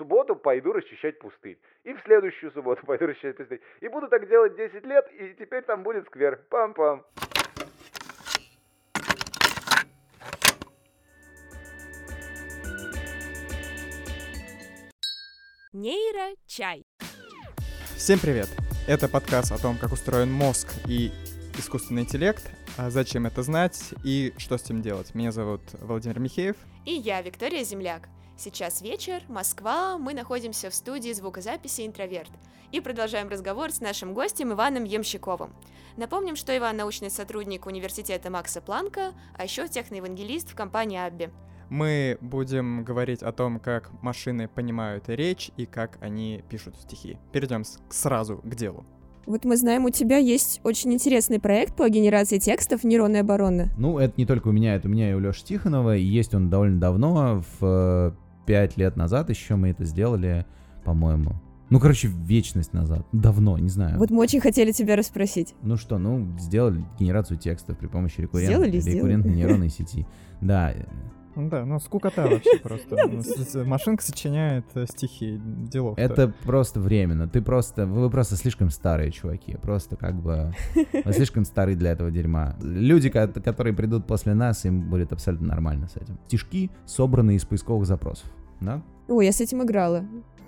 субботу пойду расчищать пустырь. И в следующую субботу пойду расчищать пустырь. И буду так делать 10 лет, и теперь там будет сквер. Пам-пам. Нейро-чай. Всем привет! Это подкаст о том, как устроен мозг и искусственный интеллект, а зачем это знать и что с этим делать. Меня зовут Владимир Михеев. И я, Виктория Земляк. Сейчас вечер, Москва, мы находимся в студии звукозаписи «Интроверт» и продолжаем разговор с нашим гостем Иваном Ямщиковым. Напомним, что Иван научный сотрудник университета Макса Планка, а еще техноевангелист в компании Абби. Мы будем говорить о том, как машины понимают речь и как они пишут стихи. Перейдем сразу к делу. Вот мы знаем, у тебя есть очень интересный проект по генерации текстов нейронной обороны. Ну, это не только у меня, это у меня и у Лёши Тихонова, и есть он довольно давно, в э, пять лет назад еще мы это сделали, по-моему. Ну, короче, вечность назад. Давно, не знаю. Вот мы очень хотели тебя расспросить. Ну что, ну, сделали генерацию текстов при помощи рекуррент, Сделали, рекуррентной сделали. нейронной сети. Да, Ну да, ну скукота вообще просто. Ну, Машинка сочиняет э, стихи, делов. это просто временно. Ты просто, вы просто слишком старые чуваки. Просто как бы вы слишком старые для этого дерьма. Люди, ко- которые придут после нас, им будет абсолютно нормально с этим. Стишки собраны из поисковых запросов. Да? Ой, я с этим играла.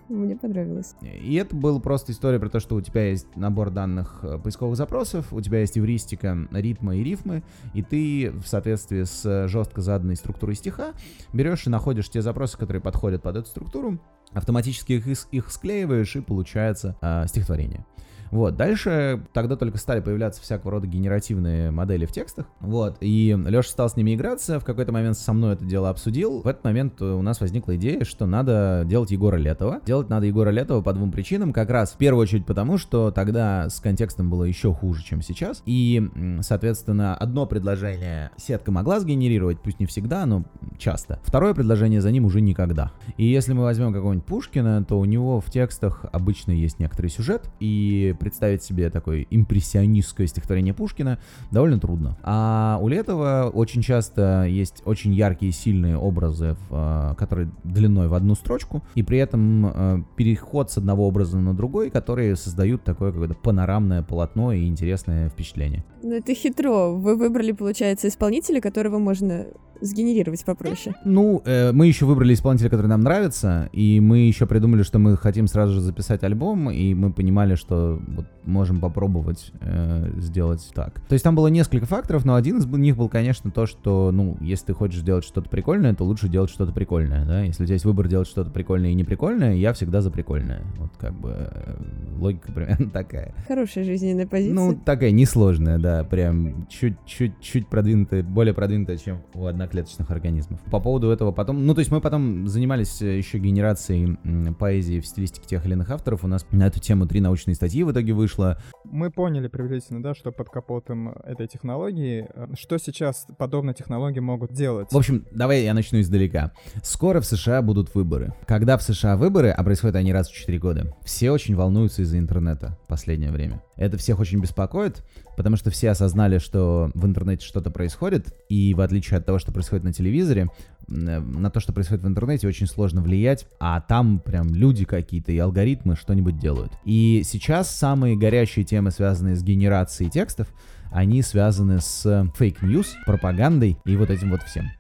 Мне понравилось. И это была просто история про то, что у тебя есть набор данных э, поисковых запросов, у тебя есть эвристика ритма и рифмы, и ты в соответствии с э, жестко заданной структурой стиха берешь и находишь те запросы, которые подходят под эту структуру, автоматически их, их склеиваешь, и получается э, стихотворение. Вот, дальше тогда только стали появляться всякого рода генеративные модели в текстах. Вот, и Леша стал с ними играться, в какой-то момент со мной это дело обсудил. В этот момент у нас возникла идея, что надо делать Егора Летова. Делать надо Егора Летова по двум причинам. Как раз в первую очередь потому, что тогда с контекстом было еще хуже, чем сейчас. И, соответственно, одно предложение сетка могла сгенерировать, пусть не всегда, но часто. Второе предложение за ним уже никогда. И если мы возьмем какого-нибудь Пушкина, то у него в текстах обычно есть некоторый сюжет, и представить себе такое импрессионистское стихотворение Пушкина довольно трудно. А у Летова очень часто есть очень яркие сильные образы, э, которые длиной в одну строчку, и при этом э, переход с одного образа на другой, которые создают такое какое-то панорамное полотно и интересное впечатление. Ну это хитро. Вы выбрали, получается, исполнителя, которого можно сгенерировать попроще. Ну, э, мы еще выбрали исполнителя, который нам нравится, и мы еще придумали, что мы хотим сразу же записать альбом, и мы понимали, что вот можем попробовать э, сделать так. То есть там было несколько факторов, но один из них был, конечно, то, что, ну, если ты хочешь делать что-то прикольное, то лучше делать что-то прикольное, да? Если у тебя есть выбор делать что-то прикольное и неприкольное, я всегда за прикольное. Вот как бы э, логика примерно такая. Хорошая жизненная позиция. Ну, такая несложная, да, прям чуть-чуть продвинутая, более продвинутая, чем у одноклеточных организмов. По поводу этого потом, ну, то есть мы потом занимались э, еще генерацией поэзии в стилистике тех или иных авторов. У нас на эту тему три научные статьи в итоге вышло. Мы поняли приблизительно, да, что под капотом этой технологии, э, что сейчас подобные технологии могут делать. В общем, давай я начну издалека. Скоро в США будут выборы. Когда в США выборы, а происходят они раз в 4 года, все очень волнуются из-за интернета в последнее время. Это всех очень беспокоит, потому что все осознали, что в интернете что-то происходит, и в отличие от того, что происходит на телевизоре, на то, что происходит в интернете, очень сложно влиять, а там прям люди какие-то и алгоритмы что-нибудь делают. И сейчас самые горячие темы, связанные с генерацией текстов, они связаны с fake news, пропагандой и вот этим вот всем.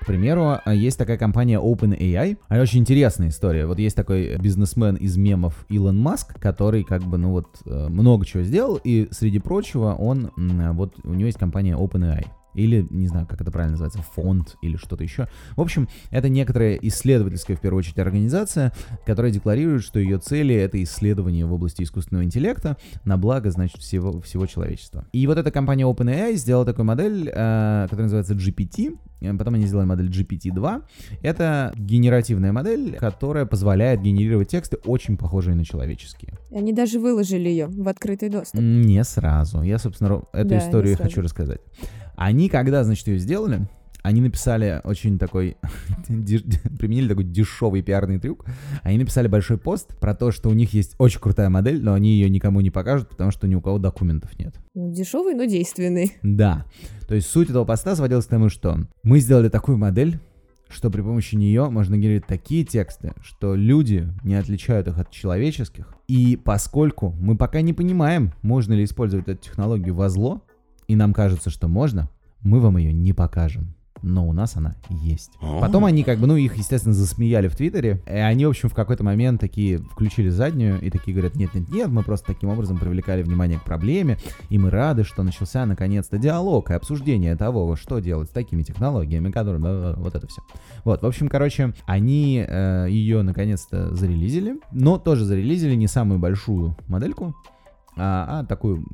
К примеру, есть такая компания OpenAI. Она очень интересная история. Вот есть такой бизнесмен из мемов Илон Маск, который как бы, ну вот, э, много чего сделал, и среди прочего он, вот, у него есть компания OpenAI. Или, не знаю, как это правильно называется, фонд или что-то еще. В общем, это некоторая исследовательская, в первую очередь, организация, которая декларирует, что ее цели — это исследование в области искусственного интеллекта на благо, значит, всего, всего человечества. И вот эта компания OpenAI сделала такую модель, э, которая называется GPT, э, потом они сделали модель GPT-2. Это генеративная модель, которая позволяет генерировать тексты, очень похожие на человеческие. Они даже выложили ее в открытый доступ. Не сразу. Я, собственно, эту Да, историю хочу рассказать. Они, когда, значит, ее сделали, они написали очень такой, применили такой дешевый пиарный трюк. Они написали большой пост про то, что у них есть очень крутая модель, но они ее никому не покажут, потому что ни у кого документов нет. Дешевый, но действенный. Да. То есть суть этого поста сводилась к тому, что мы сделали такую модель, что при помощи нее можно генерировать такие тексты, что люди не отличают их от человеческих. И поскольку мы пока не понимаем, можно ли использовать эту технологию во зло, и нам кажется, что можно, мы вам ее не покажем но у нас она есть. Потом они как бы, ну, их, естественно, засмеяли в Твиттере, и они, в общем, в какой-то момент такие включили заднюю и такие говорят, нет-нет-нет, мы просто таким образом привлекали внимание к проблеме, и мы рады, что начался наконец-то диалог и обсуждение того, что делать с такими технологиями, которые... Вот это все. Вот, в общем, короче, они э, ее наконец-то зарелизили, но тоже зарелизили не самую большую модельку, а, а такую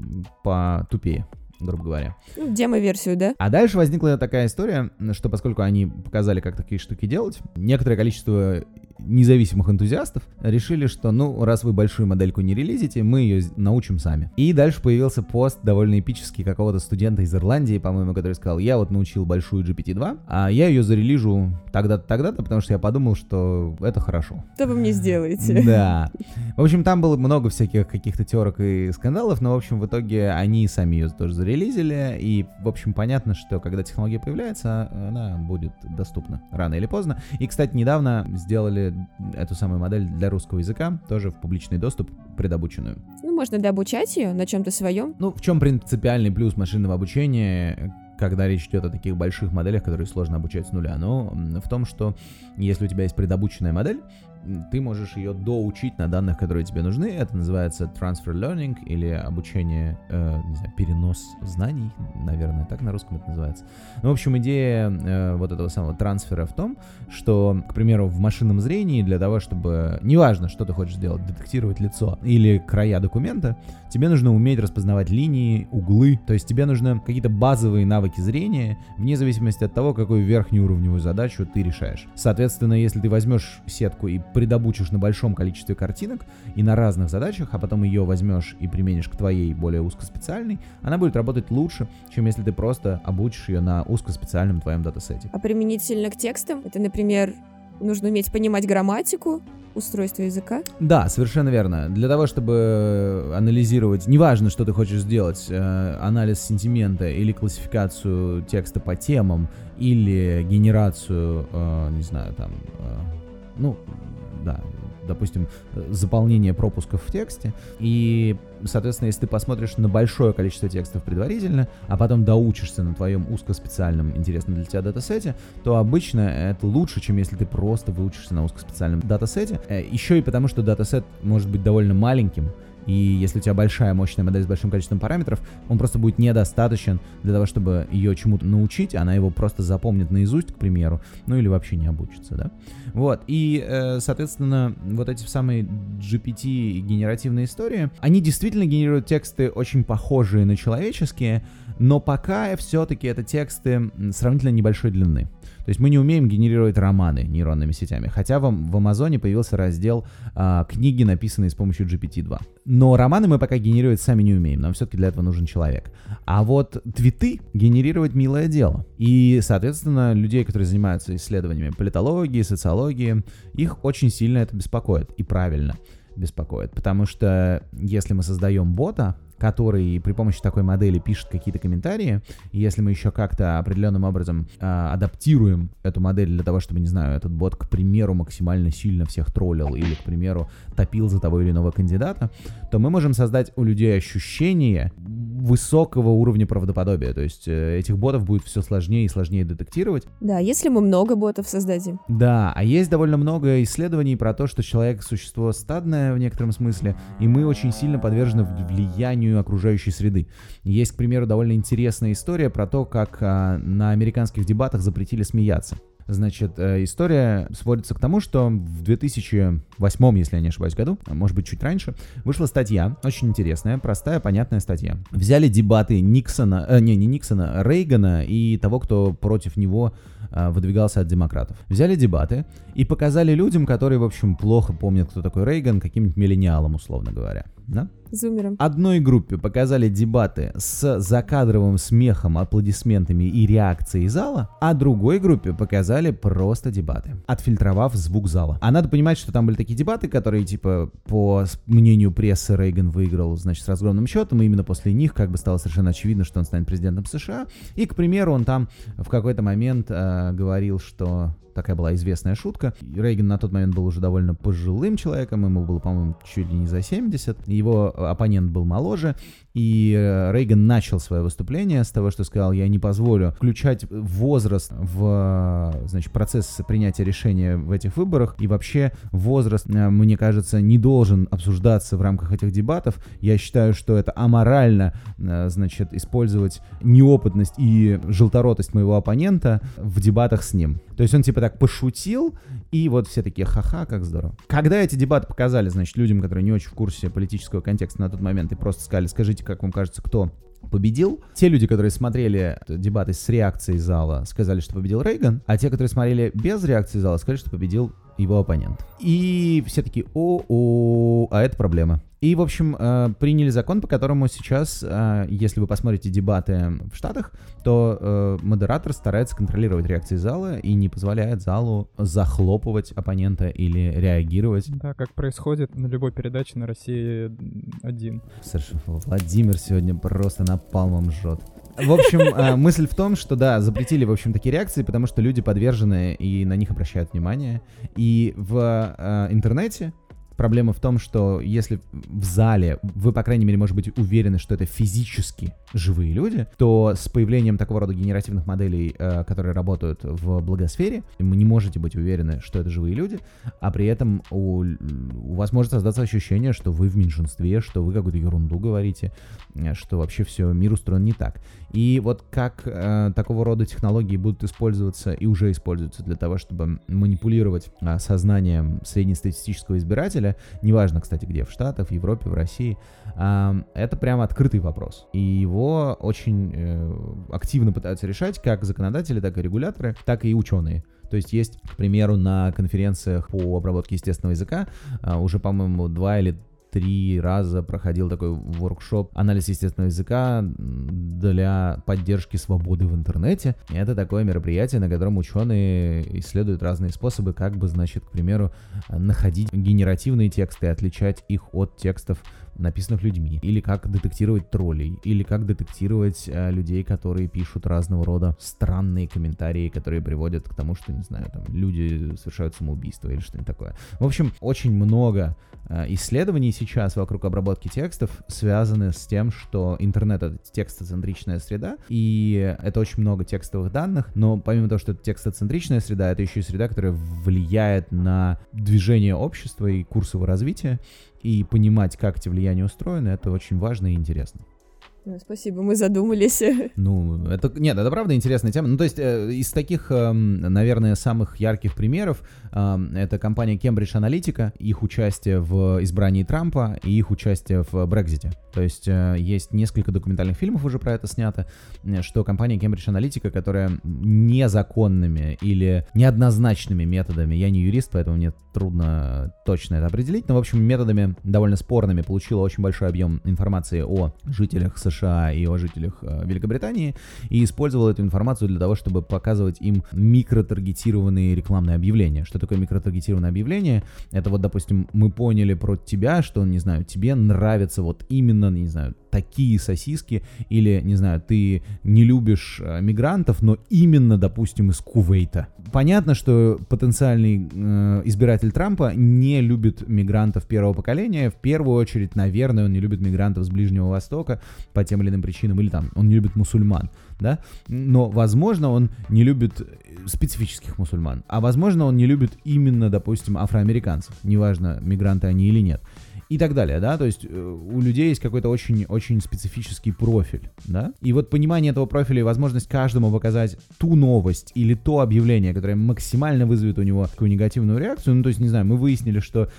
потупее грубо говоря. Ну, демо-версию, да? А дальше возникла такая история, что поскольку они показали, как такие штуки делать, некоторое количество независимых энтузиастов решили, что, ну, раз вы большую модельку не релизите, мы ее научим сами. И дальше появился пост довольно эпический какого-то студента из Ирландии, по-моему, который сказал, я вот научил большую GPT-2, а я ее зарелижу тогда-то, тогда-то, потому что я подумал, что это хорошо. Что вы мне сделаете? Да. В общем, там было много всяких каких-то терок и скандалов, но, в общем, в итоге они сами ее тоже зарелизили, и, в общем, понятно, что когда технология появляется, она будет доступна рано или поздно. И, кстати, недавно сделали эту самую модель для русского языка, тоже в публичный доступ, предобученную. Ну, можно дообучать ее на чем-то своем. Ну, в чем принципиальный плюс машинного обучения, когда речь идет о таких больших моделях, которые сложно обучать с нуля? Ну, в том, что если у тебя есть предобученная модель, ты можешь ее доучить на данных, которые тебе нужны. Это называется transfer learning или обучение, э, не знаю, перенос знаний, наверное, так на русском это называется. Ну, в общем, идея э, вот этого самого трансфера в том, что, к примеру, в машинном зрении для того, чтобы, неважно, что ты хочешь сделать, детектировать лицо или края документа, тебе нужно уметь распознавать линии, углы, то есть тебе нужны какие-то базовые навыки зрения, вне зависимости от того, какую верхнеуровневую задачу ты решаешь. Соответственно, если ты возьмешь сетку и придобучишь на большом количестве картинок и на разных задачах, а потом ее возьмешь и применишь к твоей более узкоспециальной, она будет работать лучше, чем если ты просто обучишь ее на узкоспециальном твоем датасете. А применительно к текстам, это, например, нужно уметь понимать грамматику, устройство языка? Да, совершенно верно. Для того, чтобы анализировать, неважно, что ты хочешь сделать, э, анализ сентимента или классификацию текста по темам, или генерацию, э, не знаю, там, э, ну, да, допустим, заполнение пропусков в тексте. И, соответственно, если ты посмотришь на большое количество текстов предварительно, а потом доучишься на твоем узкоспециальном интересном для тебя датасете, то обычно это лучше, чем если ты просто выучишься на узкоспециальном датасете. Э, Еще и потому, что датасет может быть довольно маленьким, и если у тебя большая мощная модель с большим количеством параметров, он просто будет недостаточен для того, чтобы ее чему-то научить, она его просто запомнит наизусть, к примеру, ну или вообще не обучится, да. Вот, и, э, соответственно, вот эти самые GPT и генеративные истории, они действительно генерируют тексты очень похожие на человеческие, но пока все-таки это тексты сравнительно небольшой длины. То есть мы не умеем генерировать романы нейронными сетями, хотя в, в Амазоне появился раздел а, книги, написанные с помощью GPT-2. Но романы мы пока генерировать сами не умеем, нам все-таки для этого нужен человек. А вот твиты генерировать милое дело. И, соответственно, людей, которые занимаются исследованиями политологии, социологии, их очень сильно это беспокоит. И правильно беспокоит. Потому что если мы создаем бота, который при помощи такой модели пишет какие-то комментарии, и если мы еще как-то определенным образом э, адаптируем эту модель для того, чтобы, не знаю, этот бот, к примеру, максимально сильно всех троллил или, к примеру, топил за того или иного кандидата, то мы можем создать у людей ощущение высокого уровня правдоподобия. То есть э, этих ботов будет все сложнее и сложнее детектировать. Да, если мы много ботов создадим. Да, а есть довольно много исследований про то, что человек существо стадное в некотором смысле, и мы очень сильно подвержены влиянию окружающей среды. Есть, к примеру, довольно интересная история про то, как а, на американских дебатах запретили смеяться. Значит, э, история сводится к тому, что в 2008, если я не ошибаюсь, году, а может быть, чуть раньше, вышла статья, очень интересная, простая, понятная статья. Взяли дебаты Никсона, э, не, не Никсона, Рейгана и того, кто против него выдвигался от демократов. Взяли дебаты и показали людям, которые, в общем, плохо помнят, кто такой Рейган, каким-нибудь миллениалом, условно говоря. Да? Зумером. Одной группе показали дебаты с закадровым смехом, аплодисментами и реакцией зала, а другой группе показали просто дебаты, отфильтровав звук зала. А надо понимать, что там были такие дебаты, которые, типа, по мнению прессы, Рейган выиграл, значит, с разгромным счетом, и именно после них как бы стало совершенно очевидно, что он станет президентом США. И, к примеру, он там в какой-то момент э, говорил, что такая была известная шутка. Рейган на тот момент был уже довольно пожилым человеком, ему было, по-моему, чуть ли не за 70. Его оппонент был моложе, и э, Рейган начал свое выступление с того, что сказал, я не позволю включать возраст в значит, процесс принятия решения в этих выборах, и вообще возраст, э, мне кажется, не должен обсуждаться в рамках этих дебатов. Я считаю, что это аморально, э, значит, использовать неопытность и желторотость моего оппонента в дебатах с ним. То есть он типа так пошутил, и вот все такие, ха-ха, как здорово. Когда эти дебаты показали, значит, людям, которые не очень в курсе политического контекста на тот момент, и просто сказали, скажите, как вам кажется, кто победил. Те люди, которые смотрели дебаты с реакцией зала, сказали, что победил Рейган, а те, которые смотрели без реакции зала, сказали, что победил его оппонент. И все таки о-о, а это проблема. И, в общем, э, приняли закон, по которому сейчас, э, если вы посмотрите дебаты в Штатах, то э, модератор старается контролировать реакции зала и не позволяет залу захлопывать оппонента или реагировать. Да, как происходит на любой передаче на России один. Совершенно. Владимир сегодня просто напалмом жжет. В общем, э, мысль в том, что да, запретили, в общем, такие реакции, потому что люди подвержены и на них обращают внимание. И в э, интернете Проблема в том, что если в зале вы, по крайней мере, может быть уверены, что это физически живые люди, то с появлением такого рода генеративных моделей, э, которые работают в благосфере, вы не можете быть уверены, что это живые люди, а при этом у, у вас может создаться ощущение, что вы в меньшинстве, что вы какую-то ерунду говорите, э, что вообще все, мир устроен не так. И вот как э, такого рода технологии будут использоваться и уже используются для того, чтобы манипулировать э, сознанием среднестатистического избирателя, неважно, кстати, где, в Штатах, в Европе, в России, это прямо открытый вопрос. И его очень э, активно пытаются решать как законодатели, так и регуляторы, так и ученые. То есть есть, к примеру, на конференциях по обработке естественного языка а, уже, по-моему, два или три раза проходил такой воркшоп анализ естественного языка для поддержки свободы в интернете. Это такое мероприятие, на котором ученые исследуют разные способы, как бы, значит, к примеру, находить генеративные тексты и отличать их от текстов написанных людьми, или как детектировать троллей, или как детектировать э, людей, которые пишут разного рода странные комментарии, которые приводят к тому, что, не знаю, там люди совершают самоубийство или что-нибудь такое. В общем, очень много э, исследований сейчас вокруг обработки текстов связаны с тем, что интернет — это текстоцентричная среда, и это очень много текстовых данных, но помимо того, что это текстоцентричная среда, это еще и среда, которая влияет на движение общества и курс его развития, и понимать, как эти влияния устроены, это очень важно и интересно. Спасибо, мы задумались. Ну, это нет, это правда интересная тема. Ну, то есть э, из таких, э, наверное, самых ярких примеров э, это компания Cambridge Analytica, их участие в избрании Трампа и их участие в Брекзите. То есть э, есть несколько документальных фильмов уже про это снято, э, что компания Cambridge Analytica, которая незаконными или неоднозначными методами, я не юрист, поэтому мне трудно точно это определить, но, в общем, методами довольно спорными получила очень большой объем информации о жителях США США и о жителях э, Великобритании и использовал эту информацию для того, чтобы показывать им микротаргетированные рекламные объявления. Что такое микротаргетированное объявление? Это вот, допустим, мы поняли про тебя, что, не знаю, тебе нравится вот именно, не знаю, такие сосиски, или, не знаю, ты не любишь э, мигрантов, но именно, допустим, из Кувейта. Понятно, что потенциальный э, избиратель Трампа не любит мигрантов первого поколения. В первую очередь, наверное, он не любит мигрантов с Ближнего Востока по тем или иным причинам, или там, он не любит мусульман, да, но, возможно, он не любит специфических мусульман, а возможно, он не любит именно, допустим, афроамериканцев, неважно, мигранты они или нет и так далее, да, то есть э, у людей есть какой-то очень-очень специфический профиль, да, и вот понимание этого профиля и возможность каждому показать ту новость или то объявление, которое максимально вызовет у него такую негативную реакцию, ну, то есть, не знаю, мы выяснили, что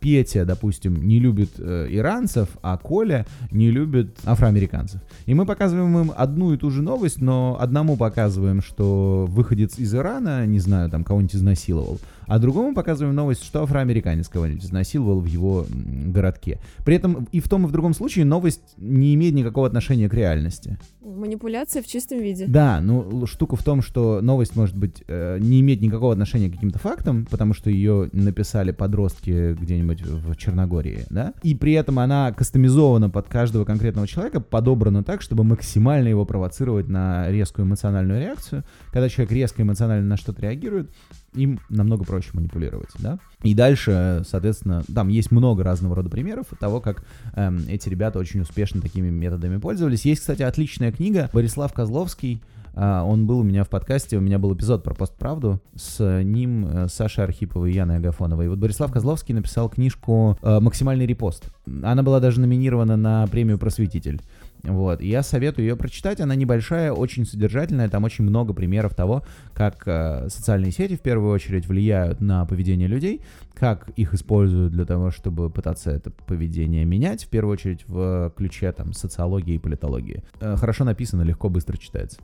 Петя, допустим, не любит э, иранцев, а Коля не любит афроамериканцев, и мы показываем им одну и ту же новость, но одному показываем, что выходец из Ирана, не знаю, там кого-нибудь изнасиловал, а другому показываем новость, что афроамериканец кого-нибудь изнасиловал в его городке. При этом и в том, и в другом случае новость не имеет никакого отношения к реальности. Манипуляция в чистом виде. Да, ну штука в том, что новость может быть э, не иметь никакого отношения к каким-то фактам, потому что ее написали подростки где-нибудь в Черногории, да, и при этом она кастомизована под каждого конкретного человека, подобрана так, чтобы максимально его провоцировать на резкую эмоциональную реакцию. Когда человек резко эмоционально на что-то реагирует, им намного проще манипулировать, да. И дальше, соответственно, там есть много разного рода примеров того, как эм, эти ребята очень успешно такими методами пользовались. Есть, кстати, отличная книга Борислав Козловский, а, он был у меня в подкасте, у меня был эпизод про постправду с ним, э, Сашей Архиповой и Яной Агафоновой. И вот Борислав Козловский написал книжку э, «Максимальный репост». Она была даже номинирована на премию «Просветитель». Вот, и я советую ее прочитать, она небольшая, очень содержательная, там очень много примеров того, как э, социальные сети в первую очередь влияют на поведение людей, как их используют для того, чтобы пытаться это поведение менять, в первую очередь в ключе там социологии и политологии. Э, хорошо написано, легко, быстро читается.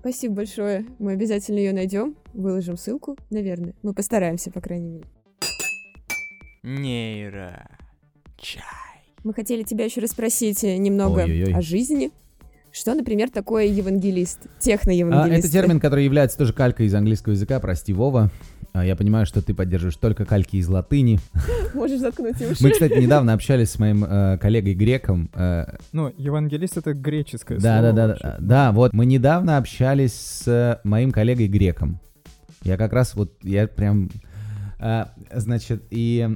Спасибо большое. Мы обязательно ее найдем, выложим ссылку, наверное. Мы постараемся, по крайней мере. Нейро. Чай. Мы хотели тебя еще расспросить э, немного Ой-ой-ой. о жизни. Что, например, такое евангелист? А, Техно-евангелист. это термин, который является тоже калькой из английского языка, прости, Вова. А, Я понимаю, что ты поддерживаешь только кальки из латыни. Можешь заткнуть уши. Мы, кстати, недавно общались с моим э, коллегой греком. э, Ну, евангелист это греческое Да, да, слово да, вообще. да, да, вот мы недавно общались с моим коллегой греком. Я как раз вот, я прям, а, значит, и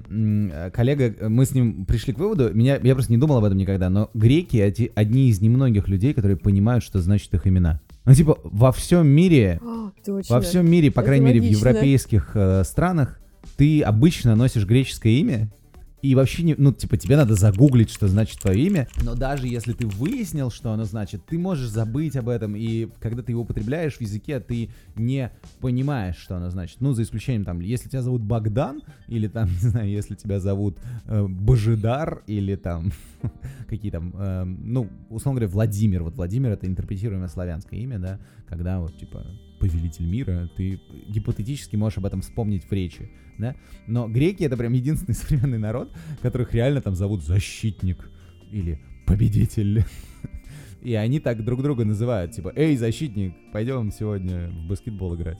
коллега, мы с ним пришли к выводу, меня, я просто не думал об этом никогда, но греки одни из немногих людей, которые понимают, что значит их имена. Ну, типа, во всем мире, О, точно. во всем мире, по крайней мере, в европейских э, странах, ты обычно носишь греческое имя, и вообще, не, ну, типа, тебе надо загуглить, что значит твое имя. Но даже если ты выяснил, что оно значит, ты можешь забыть об этом. И когда ты его употребляешь в языке, ты не понимаешь, что оно значит. Ну, за исключением, там, если тебя зовут Богдан, или там, не знаю, если тебя зовут э, Божидар, или там, какие там, э, ну, условно говоря, Владимир. Вот Владимир — это интерпретируемое славянское имя, да, когда вот, типа, повелитель мира, ты гипотетически можешь об этом вспомнить в речи, да? Но греки — это прям единственный современный народ, которых реально там зовут защитник или победитель. И они так друг друга называют, типа, эй, защитник, пойдем сегодня в баскетбол играть.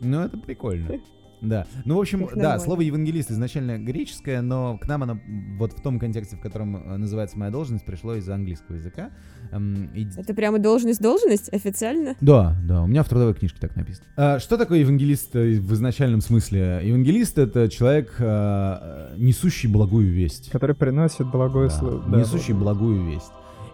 Ну, это прикольно. Да. Ну, в общем, да, слово евангелист изначально греческое, но к нам оно вот в том контексте, в котором э, называется моя должность, пришло из английского языка. Эм, и Это прямо должность-должность официально? да, да, у меня в трудовой книжке так написано. А, что такое евангелист э, в изначальном смысле? Евангелист — это человек, э, несущий благую весть. Который приносит благое Да, слово. Да, несущий благую весть.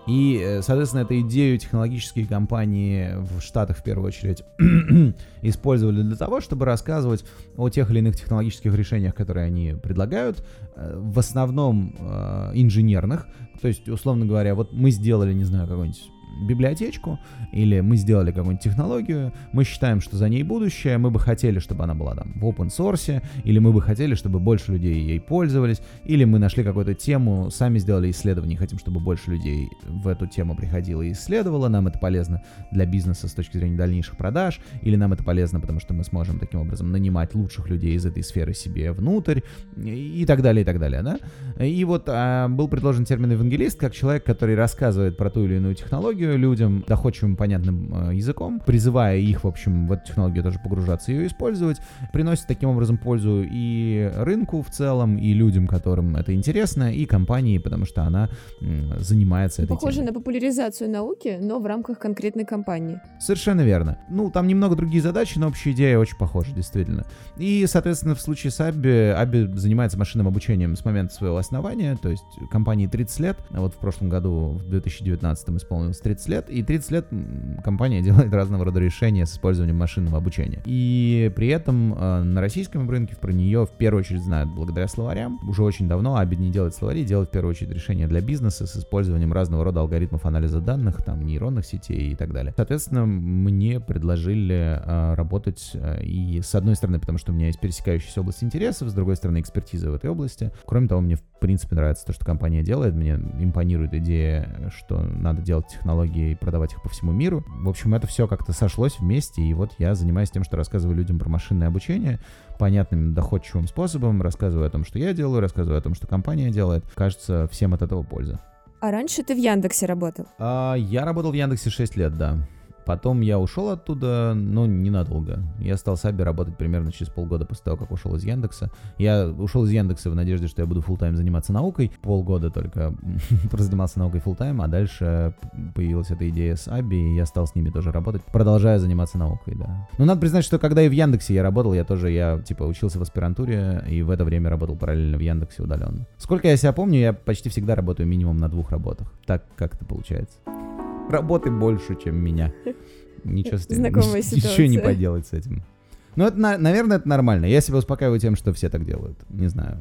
И, э, соответственно, эту идею технологические компании в Штатах в первую очередь использовали для того, чтобы рассказывать о тех или иных технологических решениях, которые они предлагают, э, в основном э, инженерных. То есть, условно говоря, вот мы сделали, не знаю, какой-нибудь библиотечку, или мы сделали какую-нибудь технологию, мы считаем, что за ней будущее, мы бы хотели, чтобы она была там в open source, или мы бы хотели, чтобы больше людей ей пользовались, или мы нашли какую-то тему, сами сделали исследование, хотим, чтобы больше людей в эту тему приходило и исследовало, нам это полезно для бизнеса с точки зрения дальнейших продаж, или нам это полезно, потому что мы сможем таким образом нанимать лучших людей из этой сферы себе внутрь, и так далее, и так далее, да? И вот а, был предложен термин евангелист как человек, который рассказывает про ту или иную технологию людям доходчивым, понятным э, языком, призывая их, в общем, в эту технологию тоже погружаться и ее использовать, приносит таким образом пользу и рынку в целом, и людям, которым это интересно, и компании, потому что она занимается этой Похоже темой. на популяризацию науки, но в рамках конкретной компании. Совершенно верно. Ну, там немного другие задачи, но общая идея очень похожа, действительно. И, соответственно, в случае с Абби, Абби занимается машинным обучением с момента своего основания, то есть компании 30 лет, а вот в прошлом году, в 2019 исполнилось 30 лет, и 30 лет компания делает разного рода решения с использованием машинного обучения. И при этом э, на российском рынке про нее в первую очередь знают благодаря словарям. Уже очень давно Абби не делает словари, делает в первую очередь решения для бизнеса с использованием разного рода алгоритмов анализа данных, там, нейронных сетей и так далее. Соответственно, мне предложили э, работать э, и с одной стороны, потому что у меня есть пересекающаяся область интересов, с другой стороны, экспертиза в этой области. Кроме того, мне в принципе нравится то, что компания делает, мне импонирует идея, что надо делать технологии и продавать их по всему миру. В общем, это все как-то сошлось вместе, и вот я занимаюсь тем, что рассказываю людям про машинное обучение понятным, доходчивым способом, рассказываю о том, что я делаю, рассказываю о том, что компания делает. Кажется, всем от этого польза. А раньше ты в Яндексе работал. А, я работал в Яндексе 6 лет, да. Потом я ушел оттуда, но ненадолго. Я стал Саби работать примерно через полгода после того, как ушел из Яндекса. Я ушел из Яндекса в надежде, что я буду full тайм заниматься наукой. Полгода только занимался наукой full тайм а дальше появилась эта идея с Аби, и я стал с ними тоже работать, продолжая заниматься наукой, да. Но надо признать, что когда и в Яндексе я работал, я тоже, я типа учился в аспирантуре, и в это время работал параллельно в Яндексе удаленно. Сколько я себя помню, я почти всегда работаю минимум на двух работах. Так как это получается работы больше, чем меня. Ничего с этим, Знакомая ничего не ситуация. поделать с этим. Ну, это, на- наверное, это нормально. Я себя успокаиваю тем, что все так делают. Не знаю.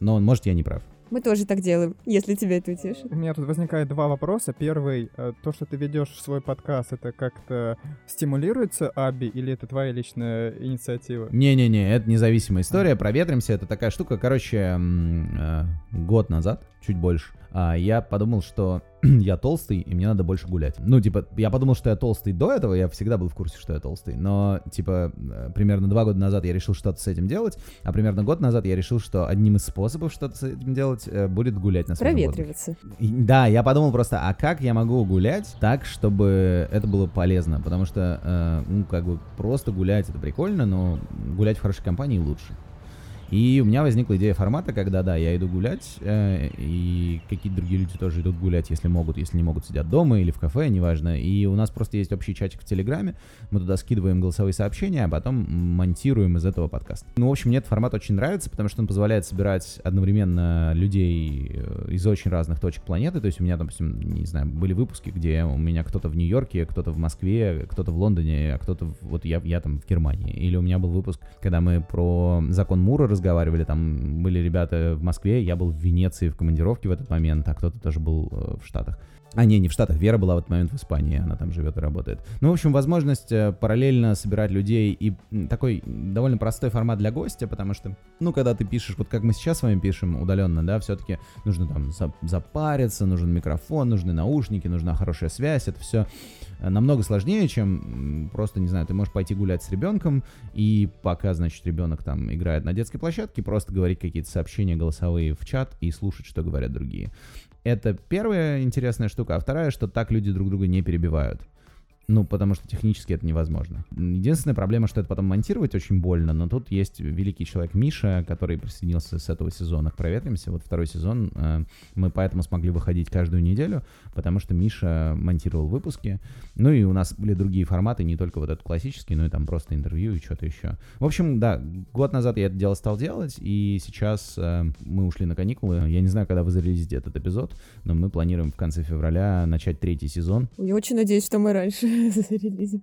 Но, может, я не прав. Мы тоже так делаем, если тебя это утешит. У меня тут возникает два вопроса. Первый, э, то, что ты ведешь свой подкаст, это как-то стимулируется Аби или это твоя личная инициатива? Не-не-не, это независимая история. Проветримся, это такая штука. Короче, э, год назад, чуть больше, а, я подумал, что я толстый, и мне надо больше гулять. Ну, типа, я подумал, что я толстый до этого, я всегда был в курсе, что я толстый. Но, типа, э, примерно два года назад я решил что-то с этим делать, а примерно год назад я решил, что одним из способов что-то с этим делать э, будет гулять на свежем. Проветриваться. И- Да, я подумал просто, а как я могу гулять так, чтобы это было полезно? Потому что, э, ну, как бы просто гулять это прикольно, но гулять в хорошей компании лучше. И у меня возникла идея формата, когда, да, я иду гулять, э, и какие-то другие люди тоже идут гулять, если могут, если не могут, сидят дома или в кафе, неважно. И у нас просто есть общий чатик в Телеграме, мы туда скидываем голосовые сообщения, а потом монтируем из этого подкаст. Ну, в общем, мне этот формат очень нравится, потому что он позволяет собирать одновременно людей э, из очень разных точек планеты. То есть у меня, допустим, не знаю, были выпуски, где у меня кто-то в Нью-Йорке, кто-то в Москве, кто-то в Лондоне, а кто-то, вот я, я там в Германии. Или у меня был выпуск, когда мы про закон Мура разговаривали, там были ребята в Москве, я был в Венеции в командировке в этот момент, а кто-то тоже был э, в Штатах. А, не, не в Штатах. Вера была в этот момент в Испании, она там живет и работает. Ну, в общем, возможность э, параллельно собирать людей и такой довольно простой формат для гостя, потому что, ну, когда ты пишешь, вот как мы сейчас с вами пишем удаленно, да, все-таки нужно там за- запариться, нужен микрофон, нужны наушники, нужна хорошая связь, это все намного сложнее, чем просто, не знаю, ты можешь пойти гулять с ребенком, и пока, значит, ребенок там играет на детской площадке, просто говорить какие-то сообщения голосовые в чат и слушать, что говорят другие. Это первая интересная штука, а вторая, что так люди друг друга не перебивают. Ну, потому что технически это невозможно. Единственная проблема, что это потом монтировать очень больно, но тут есть великий человек Миша, который присоединился с этого сезона к «Проветримся». Вот второй сезон э, мы поэтому смогли выходить каждую неделю, потому что Миша монтировал выпуски. Ну и у нас были другие форматы, не только вот этот классический, но и там просто интервью и что-то еще. В общем, да, год назад я это дело стал делать, и сейчас э, мы ушли на каникулы. Я не знаю, когда вы зарелизите этот эпизод, но мы планируем в конце февраля начать третий сезон. Я очень надеюсь, что мы раньше зарелизим.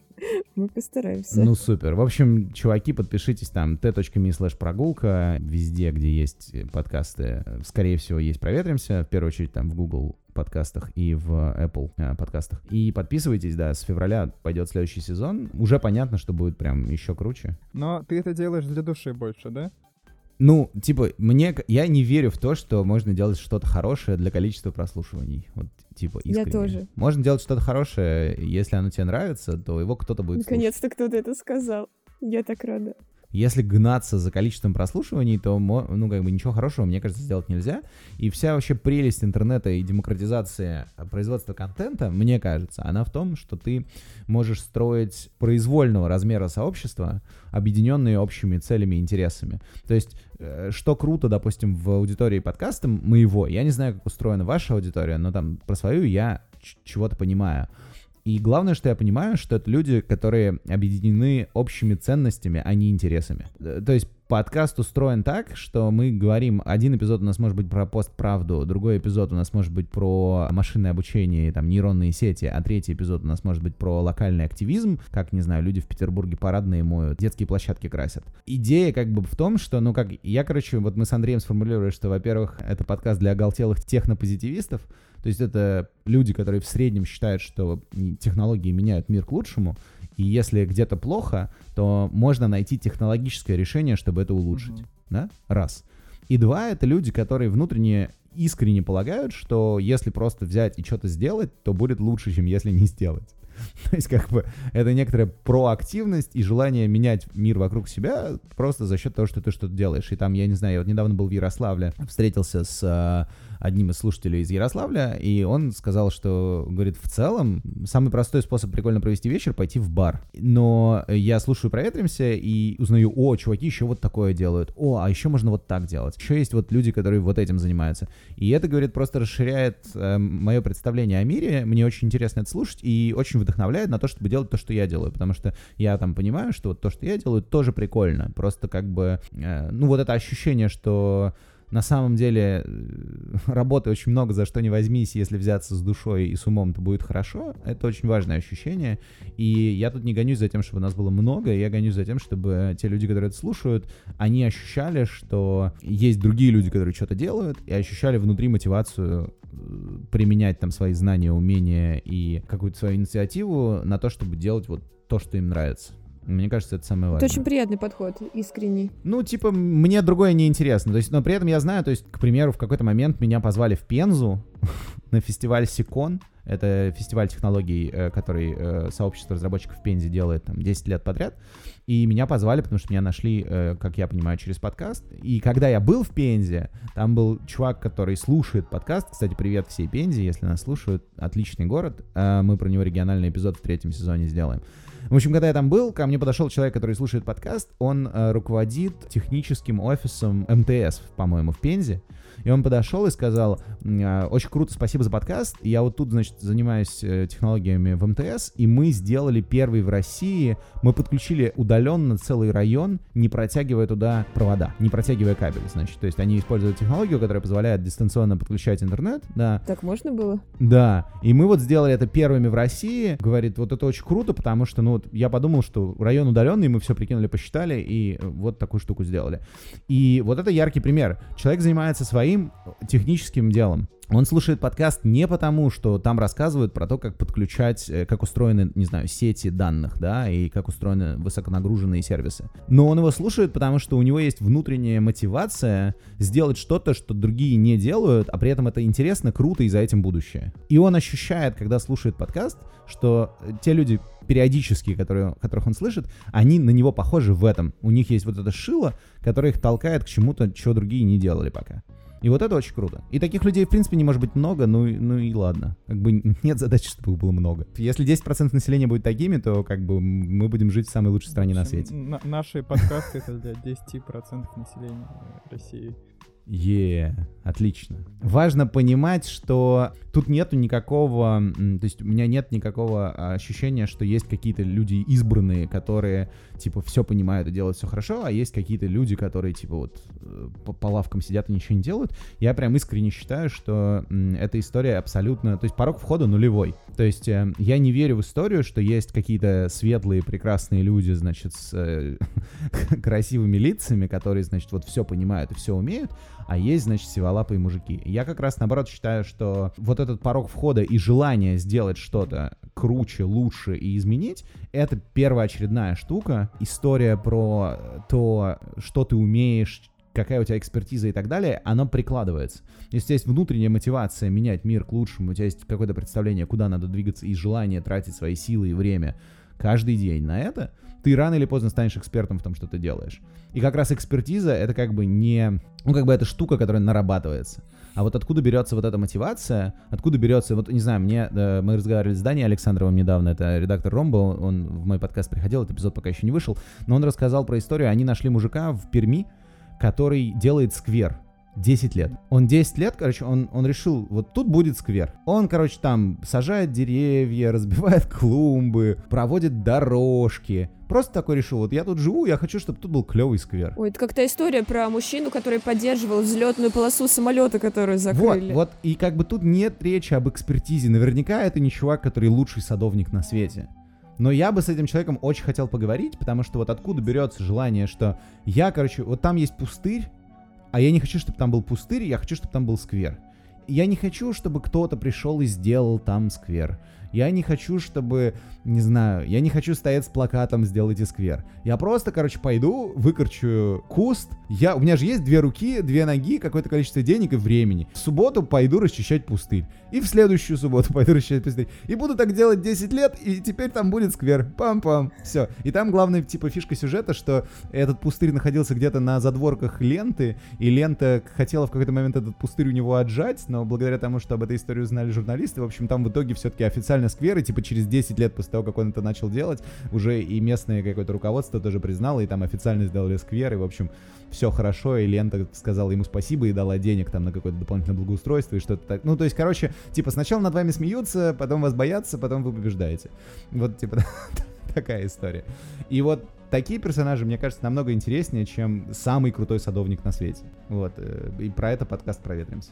Мы постараемся. Ну супер. В общем, чуваки, подпишитесь там t.me slash прогулка. Везде, где есть подкасты, скорее всего, есть «Проветримся». В первую очередь там в Google подкастах и в Apple э, подкастах. И подписывайтесь, да, с февраля пойдет следующий сезон. Уже понятно, что будет прям еще круче. Но ты это делаешь для души больше, да? Ну, типа, мне, я не верю в то, что можно делать что-то хорошее для количества прослушиваний. Вот, типа, Я искренне. тоже. Можно делать что-то хорошее, если оно тебе нравится, то его кто-то будет. Наконец-то кто-то это сказал. Я так рада. Если гнаться за количеством прослушиваний, то, ну, как бы ничего хорошего, мне кажется, сделать нельзя. И вся вообще прелесть интернета и демократизация производства контента, мне кажется, она в том, что ты можешь строить произвольного размера сообщества, объединенные общими целями и интересами. То есть, э, что круто, допустим, в аудитории подкаста моего, я не знаю, как устроена ваша аудитория, но там про свою я чего-то понимаю. И главное, что я понимаю, что это люди, которые объединены общими ценностями, а не интересами. Э, То есть подкаст устроен так, что мы говорим, один эпизод у нас может быть про постправду, другой эпизод у нас может быть про машинное обучение, там, нейронные сети, а третий эпизод у нас может быть про локальный активизм, как, не знаю, люди в Петербурге парадные моют, детские площадки красят. Идея как бы в том, что, ну как, я, короче, вот мы с Андреем сформулировали, что, во-первых, это подкаст для оголтелых технопозитивистов, то есть это люди, которые в среднем считают, что технологии меняют мир к лучшему, и если где-то плохо, то можно найти технологическое решение, чтобы это улучшить. Мгм. Да? Раз. И два, это люди, которые внутренне искренне полагают, что если просто взять и что-то сделать, то будет лучше, чем если не сделать. То есть, как бы, это некоторая проактивность и желание менять мир вокруг себя просто за счет того, что ты что-то делаешь. И там, я не знаю, я вот недавно был в Ярославле, встретился с а, одним из слушателей из Ярославля, и он сказал, что, говорит, в целом, самый простой способ прикольно провести вечер — пойти в бар. Но я слушаю «Проветримся» и узнаю, о, чуваки еще вот такое делают, о, а еще можно вот так делать. Еще есть вот люди, которые вот этим занимаются. И это, говорит, просто расширяет э, мое представление о мире. Мне очень интересно это слушать и очень вдохновляет на то, чтобы делать то, что я делаю. Потому что я там понимаю, что вот то, что я делаю, тоже прикольно. Просто как бы, э, ну вот это ощущение, что на самом деле э, работы очень много, за что не возьмись, если взяться с душой и с умом, то будет хорошо. Это очень важное ощущение. И я тут не гонюсь за тем, чтобы нас было много, я гонюсь за тем, чтобы те люди, которые это слушают, они ощущали, что есть другие люди, которые что-то делают, и ощущали внутри мотивацию э, применять там свои знания, умения и какую-то свою инициативу на то, чтобы делать вот то, что им нравится. Мне кажется, это самое важное. Это очень приятный подход, искренний. Ну, типа, мне другое не интересно. То есть, но при этом я знаю, то есть, к примеру, в какой-то момент меня позвали в Пензу на фестиваль Сикон. Это фестиваль технологий, э, который э, сообщество разработчиков в Пензе делает там 10 лет подряд. И меня позвали, потому что меня нашли, э, как я понимаю, через подкаст. И когда я был в Пензе, там был чувак, который слушает подкаст. Кстати, привет всей Пензе, если нас слушают. Отличный город. Мы про него региональный эпизод в третьем сезоне сделаем. В общем, когда я там был, ко мне подошел человек, который слушает подкаст. Он э, руководит техническим офисом МТС, по-моему, в Пензе. И он подошел и сказал, «А, очень круто, спасибо за подкаст. Я вот тут, значит, занимаюсь э, технологиями в МТС, и мы сделали первый в России, мы подключили удаленно целый район, не протягивая туда провода, не протягивая кабель, значит. То есть они используют технологию, которая позволяет дистанционно подключать интернет, да. Так можно было? Да. И мы вот сделали это первыми в России. Говорит, вот это очень круто, потому что, ну, вот я подумал, что район удаленный, мы все прикинули, посчитали, и вот такую штуку сделали. И вот это яркий пример. Человек занимается своим своим техническим делом. Он слушает подкаст не потому, что там рассказывают про то, как подключать, э, как устроены, не знаю, сети данных, да, и как устроены высоконагруженные сервисы. Но он его слушает, потому что у него есть внутренняя мотивация сделать что-то, что другие не делают, а при этом это интересно, круто и за этим будущее. И он ощущает, когда слушает подкаст, что те люди периодически, которые, которых он слышит, они на него похожи в этом. У них есть вот это шило, которое их толкает к чему-то, чего другие не делали пока. И вот это очень круто. И таких людей, в принципе, не может быть много, ну, ну и ладно. Как бы нет задачи, чтобы их было много. Если 10% населения будет такими, то как бы мы будем жить в самой лучшей стране на свете. На наши подкасты это для 10% населения России. Е, yeah, отлично. Важно понимать, что тут нету никакого, то есть у меня нет никакого ощущения, что есть какие-то люди избранные, которые типа все понимают и делают все хорошо, а есть какие-то люди, которые типа вот э, по, по лавкам сидят и ничего не делают. Я прям искренне считаю, что эта история абсолютно, то есть порог входа нулевой. То есть э, я не верю в историю, что есть какие-то светлые прекрасные люди, значит, с э, красивыми лицами, которые, значит, вот все понимают и все умеют, а есть, значит, сиволапые мужики. Я как раз наоборот считаю, что вот этот порог входа и желание сделать что-то круче, лучше и изменить, это первоочередная штука. История про то, что ты умеешь, какая у тебя экспертиза и так далее, она прикладывается. Если у тебя есть внутренняя мотивация менять мир к лучшему, у тебя есть какое-то представление, куда надо двигаться, и желание тратить свои силы и время каждый день на это, ты рано или поздно станешь экспертом в том, что ты делаешь. И как раз экспертиза — это как бы не... Ну, как бы это штука, которая нарабатывается. А вот откуда берется вот эта мотивация, откуда берется, вот не знаю, мне, э, мы разговаривали с Даней Александровым недавно, это редактор Ромбо, он в мой подкаст приходил, этот эпизод пока еще не вышел, но он рассказал про историю, они нашли мужика в Перми, который делает сквер. 10 лет. Он 10 лет, короче, он, он решил, вот тут будет сквер. Он, короче, там сажает деревья, разбивает клумбы, проводит дорожки. Просто такой решил, вот я тут живу, я хочу, чтобы тут был клевый сквер. Ой, это как-то история про мужчину, который поддерживал взлетную полосу самолета, которую закрыли. Вот, вот, и как бы тут нет речи об экспертизе. Наверняка это не чувак, который лучший садовник на свете. Но я бы с этим человеком очень хотел поговорить, потому что вот откуда берется желание, что я, короче, вот там есть пустырь, а я не хочу, чтобы там был пустырь, я хочу, чтобы там был сквер. Я не хочу, чтобы кто-то пришел и сделал там сквер. Я не хочу, чтобы, не знаю, я не хочу стоять с плакатом «Сделайте сквер». Я просто, короче, пойду, выкорчу куст. Я, у меня же есть две руки, две ноги, какое-то количество денег и времени. В субботу пойду расчищать пустырь. И в следующую субботу пойду расчищать пустырь. И буду так делать 10 лет, и теперь там будет сквер. Пам-пам. Все. И там главная, типа, фишка сюжета, что этот пустырь находился где-то на задворках ленты, и лента хотела в какой-то момент этот пустырь у него отжать, но благодаря тому, что об этой истории узнали журналисты, в общем, там в итоге все-таки официально сквер, и типа через 10 лет после того, как он это начал делать, уже и местное какое-то руководство тоже признало, и там официально сделали сквер, и, в общем, все хорошо, и Лента сказала ему спасибо и дала денег там на какое-то дополнительное благоустройство и что-то так. Ну, то есть, короче, типа сначала над вами смеются, потом вас боятся, потом вы побеждаете. Вот, типа, такая история. И вот такие персонажи, мне кажется, намного интереснее, чем самый крутой садовник на свете. Вот, э, и про это подкаст проветримся.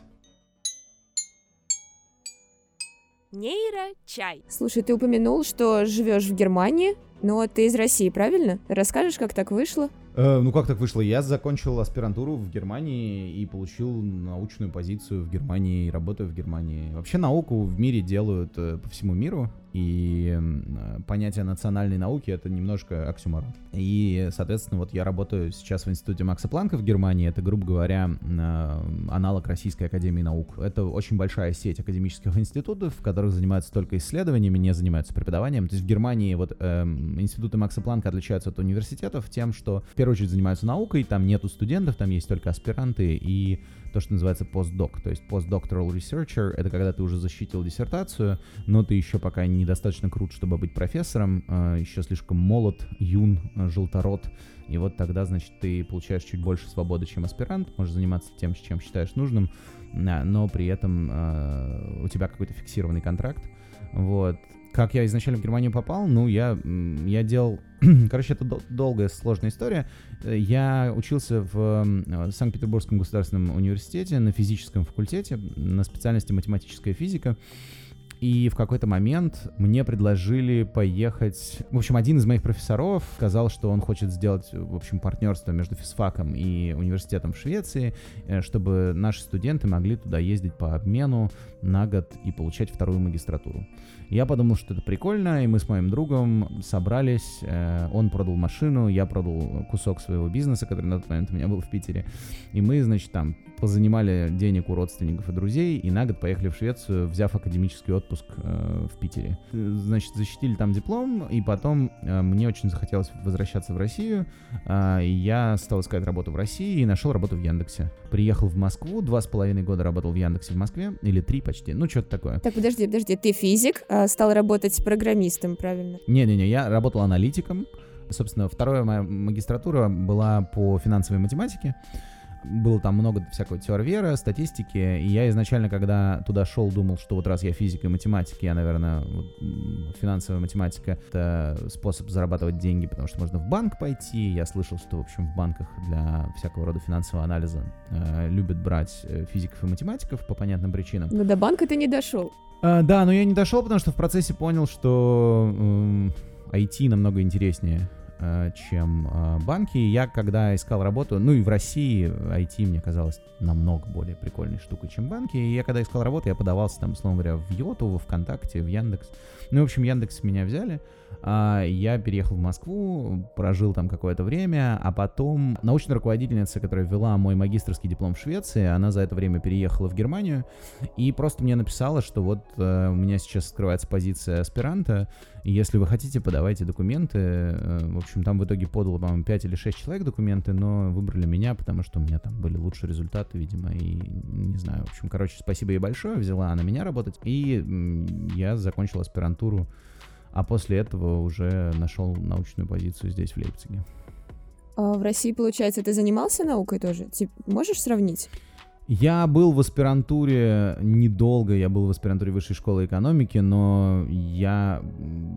Нейро-чай. Слушай, ты упомянул, что живешь в Германии, но ты из России, правильно? Расскажешь, как так вышло? Э, ну как так вышло? Я закончил аспирантуру в Германии и получил научную позицию в Германии и работаю в Германии. Вообще науку в мире делают э, по всему миру, и э, понятие национальной науки это немножко оксюморон. И, соответственно, вот я работаю сейчас в институте Макса Планка в Германии. Это, грубо говоря, э, аналог Российской Академии Наук. Это очень большая сеть академических институтов, в которых занимаются только исследованиями, не занимаются преподаванием. То есть в Германии вот э, институты Макса Планка отличаются от университетов тем, что в первую очередь занимаются наукой, там нету студентов, там есть только аспиранты и то, что называется постдок. То есть postdoctoral researcher — это когда ты уже защитил диссертацию, но ты еще пока недостаточно крут, чтобы быть профессором, а, еще слишком молод, юн, а, желтород, и вот тогда, значит, ты получаешь чуть больше свободы, чем аспирант, можешь заниматься тем, чем считаешь нужным, а, но при этом у тебя какой-то фиксированный контракт, вот. Как я изначально в Германию попал, ну, я, я делал... Короче, это долгая, сложная история. Я учился в Санкт-Петербургском государственном университете на физическом факультете на специальности математическая физика. И в какой-то момент мне предложили поехать... В общем, один из моих профессоров сказал, что он хочет сделать, в общем, партнерство между физфаком и университетом в Швеции, э, чтобы наши студенты могли туда ездить по обмену на год и получать вторую магистратуру. Я подумал, что это прикольно, и мы с моим другом собрались. Э, он продал машину, я продал кусок своего бизнеса, который на тот момент у меня был в Питере. И мы, значит, там позанимали денег у родственников и друзей, и на год поехали в Швецию, взяв академический отпуск э, в Питере. Значит, защитили там диплом, и потом э, мне очень захотелось возвращаться в Россию, э, я стал искать работу в России и нашел работу в Яндексе. Приехал в Москву, два с половиной года работал в Яндексе в Москве, или три почти, ну что-то такое. Так, подожди, подожди, ты физик, а стал работать программистом, правильно? Не-не-не, я работал аналитиком, собственно, вторая моя магистратура была по финансовой математике было там много всякого теорверы, статистики, и я изначально, когда туда шел, думал, что вот раз я физик и математик, я, наверное, вот, финансовая математика — это способ зарабатывать деньги, потому что можно в банк пойти. Я слышал, что, в общем, в банках для всякого рода финансового анализа э, любят брать э, физиков и математиков по понятным причинам. Но до банка ты не дошел. А, да, но я не дошел, потому что в процессе понял, что э, IT намного интереснее чем э, банки. Я когда искал работу, ну и в России IT мне казалось намного более прикольной штукой, чем банки. И я когда искал работу, я подавался там, условно говоря, в Йоту, во ВКонтакте, в Яндекс. Ну, в общем, Яндекс меня взяли. Я переехал в Москву, прожил там какое-то время, а потом научная руководительница, которая вела мой магистрский диплом в Швеции, она за это время переехала в Германию и просто мне написала, что вот э, у меня сейчас скрывается позиция аспиранта, если вы хотите, подавайте документы. Э, в общем, там в итоге подало, по-моему, 5 или 6 человек документы, но выбрали меня, потому что у меня там были лучшие результаты, видимо, и не знаю. В общем, короче, спасибо ей большое, взяла она меня работать, и я закончил аспирантуру а после этого уже нашел научную позицию здесь, в Лейпциге. А в России, получается, ты занимался наукой тоже? Ты можешь сравнить? Я был в аспирантуре недолго, я был в аспирантуре высшей школы экономики, но я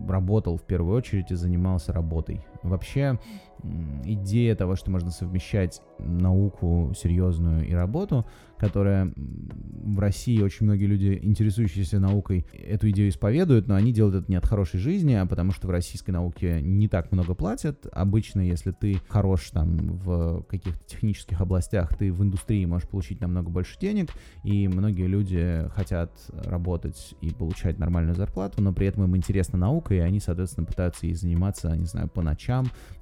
работал в первую очередь и занимался работой. Вообще, идея того, что можно совмещать науку серьезную и работу, которая в России очень многие люди, интересующиеся наукой, эту идею исповедуют, но они делают это не от хорошей жизни, а потому что в российской науке не так много платят. Обычно, если ты хорош там в каких-то технических областях, ты в индустрии можешь получить намного больше денег, и многие люди хотят работать и получать нормальную зарплату, но при этом им интересна наука, и они, соответственно, пытаются ей заниматься, не знаю, по ночам,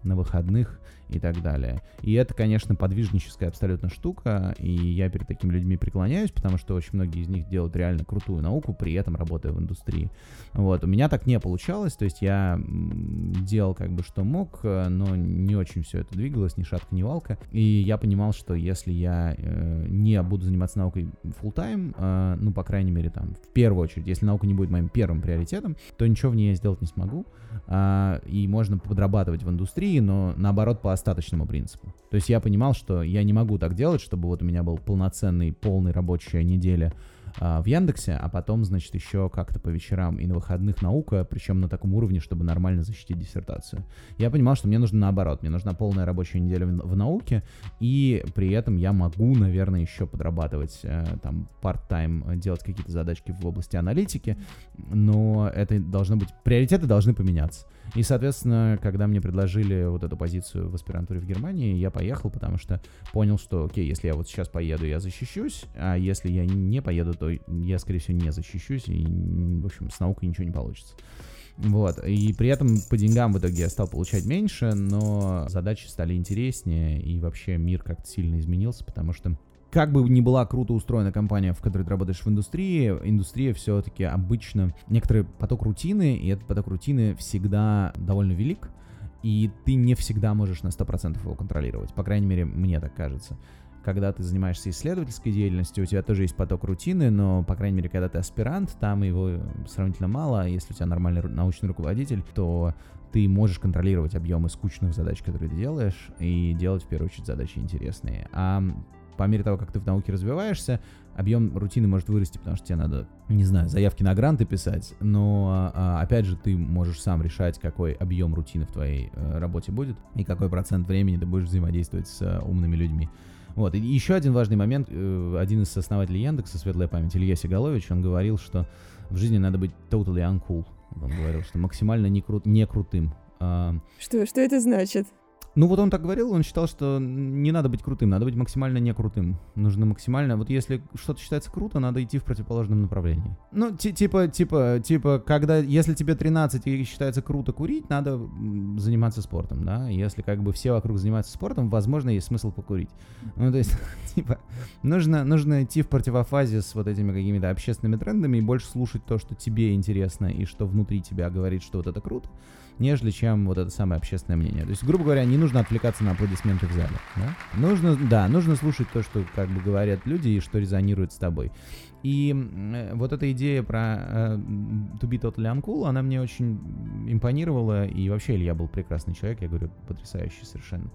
на выходных и так далее. И это, конечно, подвижническая абсолютно штука, и я перед такими людьми преклоняюсь, потому что очень многие из них делают реально крутую науку, при этом работая в индустрии. Вот, у меня так не получалось, то есть я делал как бы что мог, э, но не очень все это двигалось, ни шатка, ни валка, и я понимал, что если я э, не буду заниматься наукой full time, э, ну, по крайней мере, там, в первую очередь, если наука не будет моим первым приоритетом, то ничего в ней я сделать не смогу, а, и можно подрабатывать в индустрии, но наоборот по остаточному принципу. То есть я понимал, что я не могу так делать, чтобы вот у меня был полноценный, полный рабочая неделя а, в Яндексе, а потом, значит, еще как-то по вечерам и на выходных наука, причем на таком уровне, чтобы нормально защитить диссертацию. Я понимал, что мне нужно наоборот, мне нужна полная рабочая неделя в, науке, и при этом я могу, наверное, еще подрабатывать э, там part-time, делать какие-то задачки в области аналитики, но это должно быть, приоритеты должны поменяться. И, соответственно, когда мне предложили вот эту позицию в аспирантуре в Германии, я поехал, потому что понял, что, окей, если я вот сейчас поеду, я защищусь, а если я не поеду, то я, скорее всего, не защищусь, и, в общем, с наукой ничего не получится. Вот, и при этом по деньгам в итоге я стал получать меньше, но задачи стали интереснее, и вообще мир как-то сильно изменился, потому что как бы ни была круто устроена компания, в которой ты работаешь в индустрии, индустрия все-таки обычно некоторый поток рутины, и этот поток рутины всегда довольно велик, и ты не всегда можешь на 100% его контролировать. По крайней мере, мне так кажется. Когда ты занимаешься исследовательской деятельностью, у тебя тоже есть поток рутины, но, по крайней мере, когда ты аспирант, там его сравнительно мало. Если у тебя нормальный научный руководитель, то ты можешь контролировать объемы скучных задач, которые ты делаешь, и делать, в первую очередь, задачи интересные. А по мере того, как ты в науке развиваешься, объем рутины может вырасти, потому что тебе надо, не знаю, заявки на гранты писать, но а, опять же ты можешь сам решать, какой объем рутины в твоей э, работе будет и какой процент времени ты будешь взаимодействовать с э, умными людьми. Вот, и еще один важный момент, э, один из основателей Яндекса, светлая память, Илья Сигалович, он говорил, что в жизни надо быть totally uncool. Он говорил, что максимально не, крут, не крутым. А, Что, что это значит? Ну вот он так говорил, он считал, что не надо быть крутым, надо быть максимально не крутым. Нужно максимально, вот если что-то считается круто, надо идти в противоположном направлении. Ну, ти- типа, типа, типа, когда, если тебе 13 и считается круто курить, надо заниматься спортом, да? Если как бы все вокруг занимаются спортом, возможно, есть смысл покурить. Ну, то есть, типа, нужно, нужно идти в противофазе с вот этими какими-то общественными трендами и больше слушать то, что тебе интересно и что внутри тебя говорит, что вот это круто, нежели чем вот это самое общественное мнение. То есть, грубо говоря, не нужно отвлекаться на аплодисменты в зале. Да? Нужно, да, нужно слушать то, что как бы говорят люди и что резонирует с тобой. И э, вот эта идея про э, to be totally uncool, она мне очень импонировала, и вообще Илья был прекрасный человек, я говорю, потрясающий совершенно.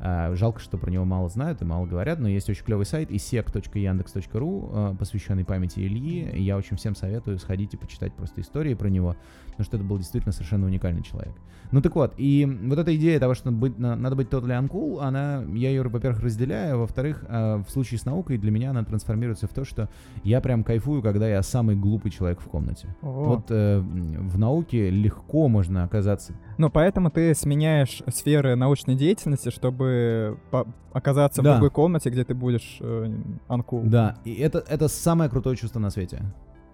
А, жалко, что про него мало знают и мало говорят, но есть очень клевый сайт isec.yandex.ru, э, посвященный памяти Ильи. Я очень всем советую сходить и почитать просто истории про него, потому что это был действительно совершенно уникальный человек. Ну так вот, и вот эта идея того, что быть, на- надо быть totally uncool, она, я ее, во-первых, разделяю, а во-вторых, в случае с наукой для меня она трансформируется в то, что я прям кайфую, когда я самый глупый человек в комнате. Вот э, в науке легко можно оказаться Ну, поэтому ты сменяешь сферы научной деятельности, чтобы по- оказаться Да. в другой комнате, где ты будешь э, uncool. Да, и это, это самое крутое чувство на свете.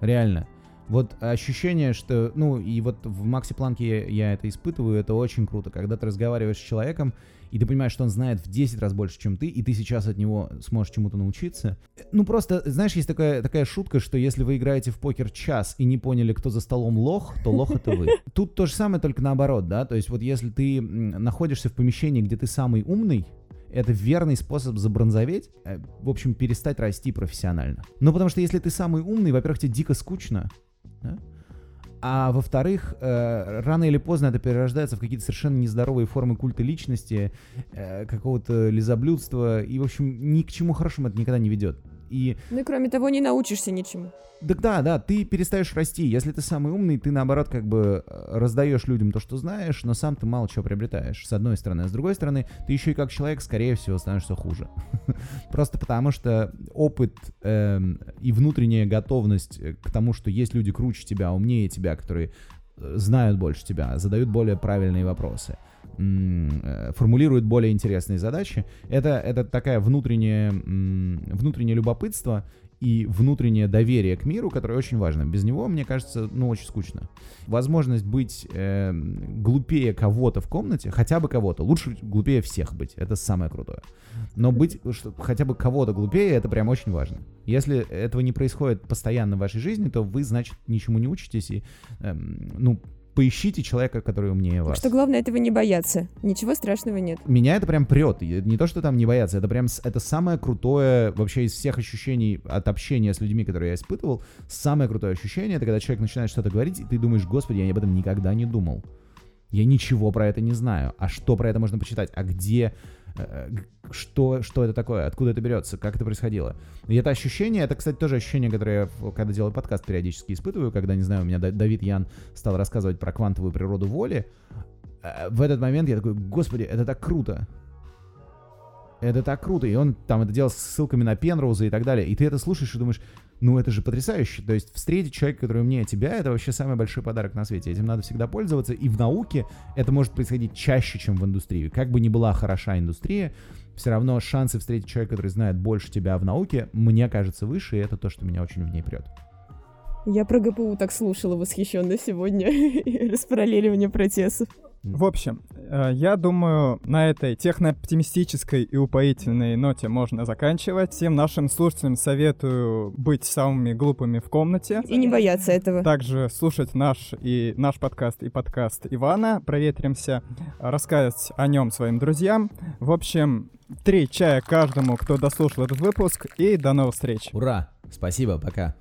Реально. Вот ощущение, что, ну, и вот в Макси Планке я, я это испытываю, это очень круто, когда ты разговариваешь с человеком, и ты понимаешь, что он знает в 10 раз больше, чем ты, и ты сейчас от него сможешь чему-то научиться. Ну, просто, знаешь, есть такая, такая шутка, что если вы играете в покер час и не поняли, кто за столом лох, то лох это вы. Тут то же самое, только наоборот, да, то есть вот если ты находишься в помещении, где ты самый умный, это верный способ забронзоветь, э, в общем, перестать расти профессионально. Ну, потому что если ты самый умный, во-первых, тебе дико скучно, да? а во-вторых, э, рано или поздно это перерождается в какие-то совершенно нездоровые формы культа личности, э, какого-то лизоблюдства, и, в общем, ни к чему хорошему это никогда не ведет. И Ну и кроме того, не научишься ничему. так да, да, ты перестаешь расти. Если ты самый умный, ты наоборот как бы э, раздаешь людям то, что знаешь, но сам ты мало чего приобретаешь, с одной стороны. А с другой стороны, ты еще и как человек, скорее всего, становишься хуже. Просто потому что опыт эм, и внутренняя готовность э, к тому, что есть люди круче тебя, умнее тебя, которые э, знают больше тебя, задают более правильные вопросы, э, формулируют более интересные задачи, это, это такая внутренняя, внутреннее любопытство и внутреннее доверие к миру, которое очень важно. Без него, мне кажется, ну, очень скучно. Возможность быть э, глупее кого-то в комнате, хотя бы кого-то, лучше глупее всех быть, это самое крутое. Но быть что, хотя бы кого-то глупее, это прям очень важно. Если этого не происходит постоянно в вашей жизни, то вы, значит, ничему не учитесь и, эм, ну, поищите человека, который умнее Так вас. что главное этого не бояться. Ничего страшного нет. Меня это прям прет. Не то, что там не бояться, это прям это самое крутое вообще из всех ощущений от общения с людьми, которые я испытывал. Самое крутое ощущение это когда человек начинает что-то говорить, и ты думаешь, господи, я об этом никогда не думал. Я ничего про это не знаю. А что про это можно почитать? А где? э, Что, что это такое? Откуда это берется? Как это происходило? И это ощущение, это, кстати, тоже ощущение, которое я, когда делаю подкаст, периодически испытываю, когда, не знаю, у меня Да- Давид Ян стал рассказывать про квантовую природу воли. Э, В этот момент я такой, господи, это так круто. Это так круто. И он там это делал с ссылками на Пенроуза и так далее. И ты это слушаешь и думаешь, ну это же потрясающе. То есть встретить человека, который умнее тебя, это вообще самый большой подарок на свете. Этим надо всегда пользоваться. И в науке это может происходить чаще, чем в индустрии. Как бы ни была хороша индустрия, все равно шансы встретить человека, который знает больше тебя в науке, мне кажется, выше, и это то, что меня очень в ней прет. Я про ГПУ так слушала восхищенно сегодня. Распараллеливание процессов. В общем, э, я думаю, на этой технооптимистической и упоительной ноте можно заканчивать. Всем нашим слушателям советую быть самыми глупыми в комнате. И не бояться этого. Также слушать наш и наш подкаст и подкаст Ивана «Проветримся», рассказать о нем своим друзьям. В общем, три чая каждому, кто дослушал этот выпуск, и до новых встреч. Ура! Спасибо, пока.